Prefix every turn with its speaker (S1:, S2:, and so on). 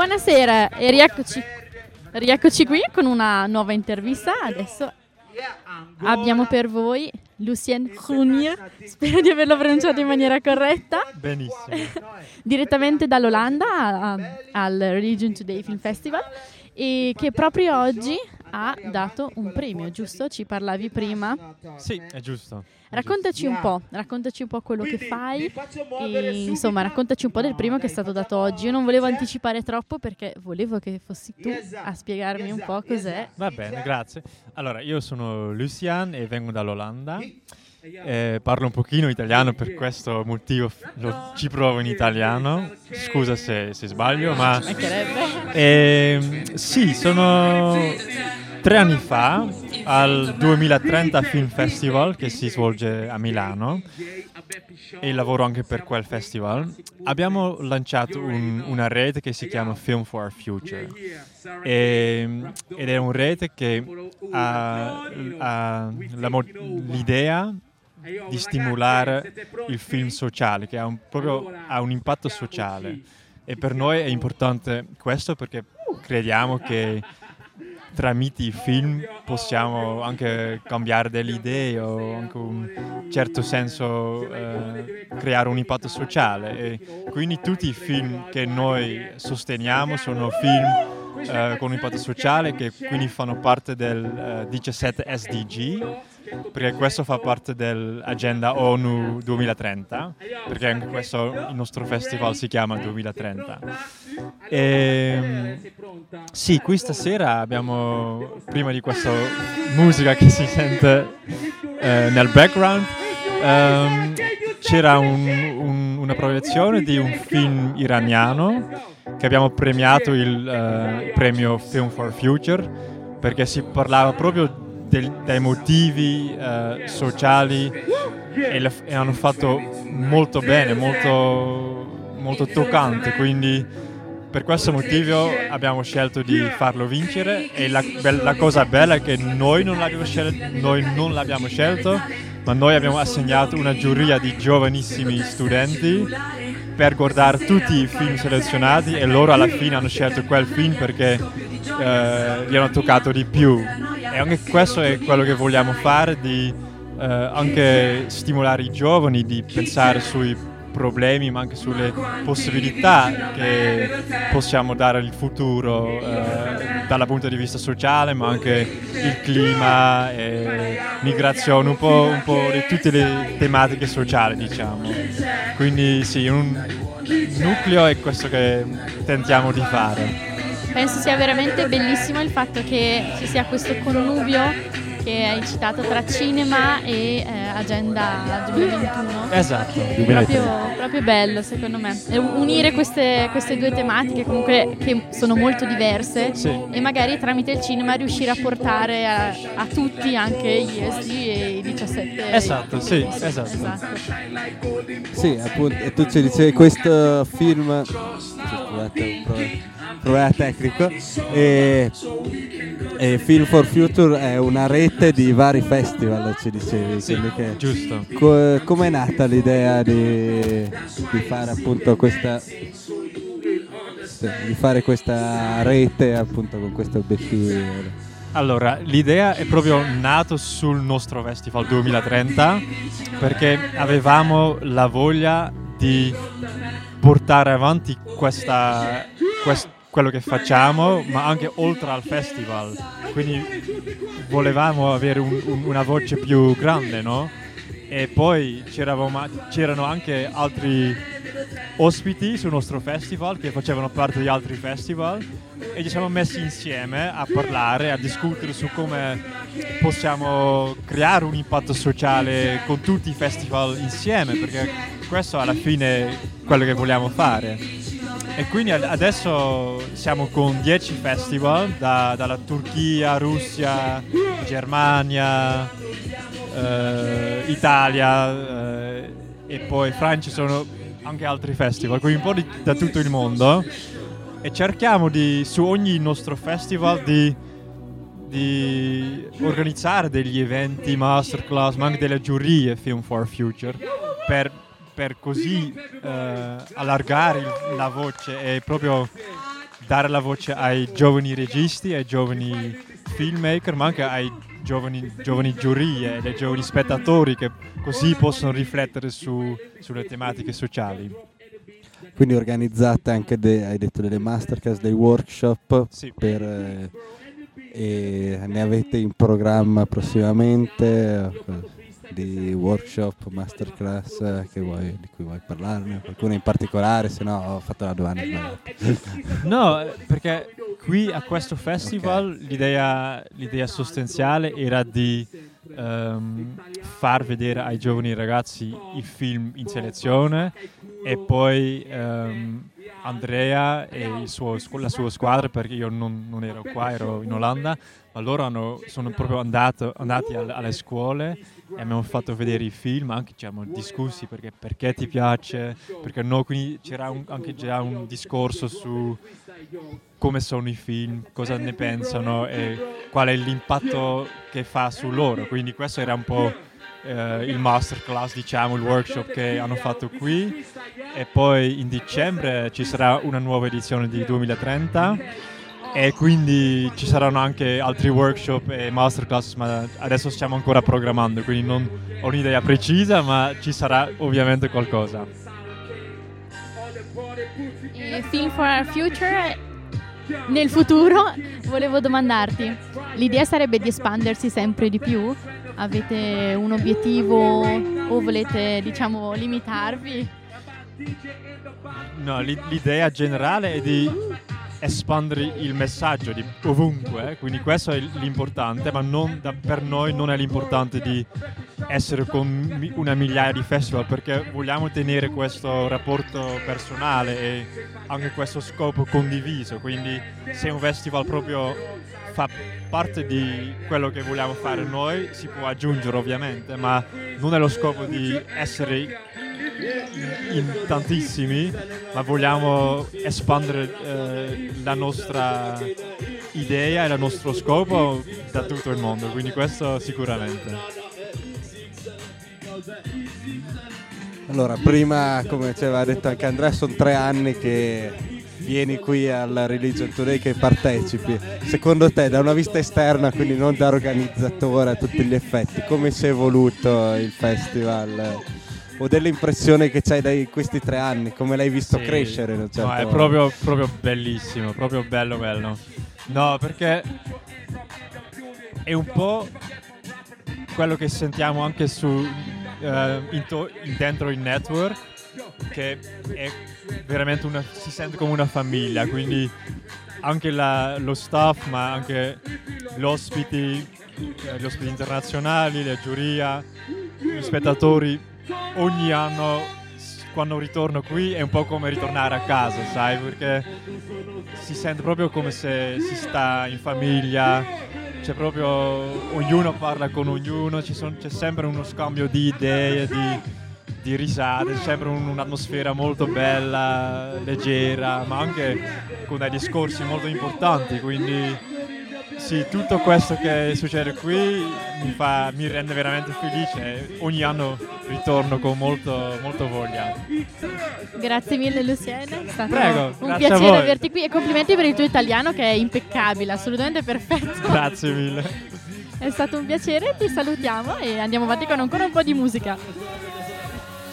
S1: Buonasera e rieccoci, rieccoci qui con una nuova intervista. Adesso abbiamo per voi Lucien Grunier, spero di averlo pronunciato in maniera corretta.
S2: Benissimo.
S1: Direttamente dall'Olanda a- al Religion Today Film Festival e che proprio oggi ha dato un premio, giusto? Ci parlavi prima.
S2: Sì, è giusto.
S1: Raccontaci un po', raccontaci un po' quello che fai e insomma raccontaci un po' del primo che è stato dato oggi. Io non volevo anticipare troppo perché volevo che fossi tu a spiegarmi un po' cos'è.
S2: Va bene, grazie. Allora, io sono Lucian e vengo dall'Olanda. Eh, parlo un pochino italiano per questo motivo lo- ci provo in italiano. Scusa se, se sbaglio, ma. Ehm, sì, sono tre anni fa al 2030 Film Festival che si svolge a Milano e lavoro anche per quel festival. Abbiamo lanciato un- una rete che si chiama Film for Our Future E- ed è un rete che ha, ha l'idea di stimolare il film sociale, che ha un, proprio ha un impatto sociale. E per noi è importante questo perché crediamo che tramite i film possiamo anche cambiare delle idee o anche un certo senso eh, creare un impatto sociale. E quindi tutti i film che noi sosteniamo sono film eh, con un impatto sociale che quindi fanno parte del eh, 17 SDG perché questo fa parte dell'agenda ONU 2030 perché anche questo il nostro festival si chiama 2030 e, sì qui stasera abbiamo prima di questa musica che si sente eh, nel background. Ehm, c'era un- un- una proiezione di un film iraniano che abbiamo premiato il eh, premio Film for Future perché si parlava proprio del- dei motivi eh, sociali e, le- e hanno fatto molto bene, molto, molto toccante, quindi per questo motivo abbiamo scelto di farlo vincere e la, be- la cosa bella è che noi non, l'abbiamo scel- noi non l'abbiamo scelto, ma noi abbiamo assegnato una giuria di giovanissimi studenti per guardare tutti i film selezionati e loro alla fine hanno scelto quel film perché eh, gli hanno toccato di più. E anche questo è quello che vogliamo fare, di eh, anche stimolare i giovani di pensare sui problemi ma anche sulle possibilità che possiamo dare al futuro eh, dal punto di vista sociale ma anche il clima e migrazione un po', un po' di tutte le tematiche sociali diciamo. Quindi sì un nucleo è questo che tentiamo di fare.
S1: Penso sia veramente bellissimo il fatto che ci sia questo connubio che hai citato tra cinema e eh, Agenda 2021.
S2: esatto
S1: Proprio, proprio bello secondo me. E unire queste, queste due tematiche comunque che sono molto diverse
S2: Sì.
S1: e magari tramite il cinema riuscire a portare a, a tutti anche gli ESG e i 17.
S2: Esatto, sì, esatto.
S3: Sì, appunto, e tu ci dicevi questo film, scusate, un pro- problema tecnico, e, e Film for Future è una rete di vari festival, ci dicevi.
S2: Sì,
S3: che-
S2: giusto
S3: co- com'è nata l'idea di, di fare appunto questa di fare questa rete appunto con questo obiettivo?
S2: Allora, l'idea è proprio nato sul nostro Festival 2030 perché avevamo la voglia di portare avanti questa, quest- quello che facciamo, ma anche oltre al festival. Quindi volevamo avere un- un- una voce più grande, no? E poi c'erano anche altri ospiti sul nostro festival che facevano parte di altri festival e ci siamo messi insieme a parlare, a discutere su come possiamo creare un impatto sociale con tutti i festival insieme, perché questo alla fine è quello che vogliamo fare. E quindi ad- adesso siamo con 10 festival, da- dalla Turchia, Russia, Germania, eh, Italia eh, e poi Francia, ci sono anche altri festival, quindi un po' di- da tutto il mondo. E cerchiamo di, su ogni nostro festival di, di organizzare degli eventi, masterclass, ma anche delle giurie Film for Future per, per così eh, allargare la voce e proprio dare la voce ai giovani registi, ai giovani filmmaker, ma anche ai giovani, giovani giurie, ai giovani spettatori che così possono riflettere su, sulle tematiche sociali.
S3: Quindi organizzate anche, de, hai detto, delle masterclass, dei workshop
S2: Sì.
S3: per, eh, e ne avete in programma prossimamente di workshop, masterclass eh, che vuoi- di cui vuoi parlarne? Qualcuno in particolare? Se no ho fatto la domanda sbagliata.
S2: No, eh, perché qui a questo festival l'idea, l'idea sostanziale era di ehm, far vedere ai giovani ragazzi i film in selezione e poi ehm, Andrea e suo la sua squadra, perché io non, non ero qua, ero in Olanda, ma loro hanno- sono proprio andato- andati al- alle scuole e abbiamo fatto vedere i film, anche siamo discussi perché, perché ti piace, perché no, quindi c'era un- anche già un discorso su come sono i film, cosa ne pensano e qual è l'impatto che fa su loro. Quindi questo era un po' eh, il masterclass, diciamo, il workshop che hanno fatto qui e poi in dicembre ci sarà una nuova edizione di 2030 e quindi ci saranno anche altri workshop e masterclass, ma adesso stiamo ancora programmando, quindi non ho un'idea precisa, ma ci sarà ovviamente qualcosa.
S1: Film for Our Future, nel futuro, volevo domandarti, l'idea sarebbe di espandersi sempre di più? Avete un obiettivo o volete, diciamo, limitarvi?
S2: No, l'i- l'idea generale è di espandere il messaggio di ovunque, eh, quindi questo è l'importante, ma da- per noi non è l'importante di essere con una migliaia di festival, perché vogliamo tenere questo rapporto personale e anche questo scopo condiviso, quindi se un festival proprio fa parte di quello che vogliamo fare noi, si può aggiungere ovviamente, ma non è lo scopo di essere in, tantissimi, ma vogliamo espandere eh, la nostra idea e il nostro scopo da tutto il mondo, quindi questo sicuramente.
S3: Allora, prima, come ci aveva detto anche Andrea, sono tre anni che vieni qui al Religion Today che partecipi. Secondo te, da una vista esterna, quindi non da organizzatore a tutti gli effetti, come si è evoluto il festival? O delle impressioni che c'hai da questi tre anni, come l'hai visto
S2: Sì.
S3: crescere? certo
S2: No, è proprio, proprio bellissimo, proprio bello bello. No, perché è un po' quello che sentiamo anche su eh, in- dentro il network, che è veramente una, si sente come una famiglia, quindi anche la- lo staff, ma anche gli ospiti, eh, gli ospiti internazionali, la giuria, gli spettatori, ogni anno quando ritorno qui è un po' come ritornare a casa, sai, perché si sente proprio come se si sta in famiglia, c'è proprio ognuno parla con ognuno, c'è sempre uno scambio di idee, di, di risate, sempre un- un'atmosfera molto bella, leggera, ma anche con dei discorsi molto importanti, quindi sì, tutto questo che succede qui mi, fa- mi rende veramente felice ogni anno ritorno con molto, molto voglia.
S1: Grazie mille Luciene, è stato
S2: Prego,
S1: un piacere averti qui e complimenti per il tuo italiano che è impeccabile, assolutamente perfetto.
S2: Grazie mille.
S1: È stato un piacere, ti salutiamo e andiamo avanti con ancora un po' di musica.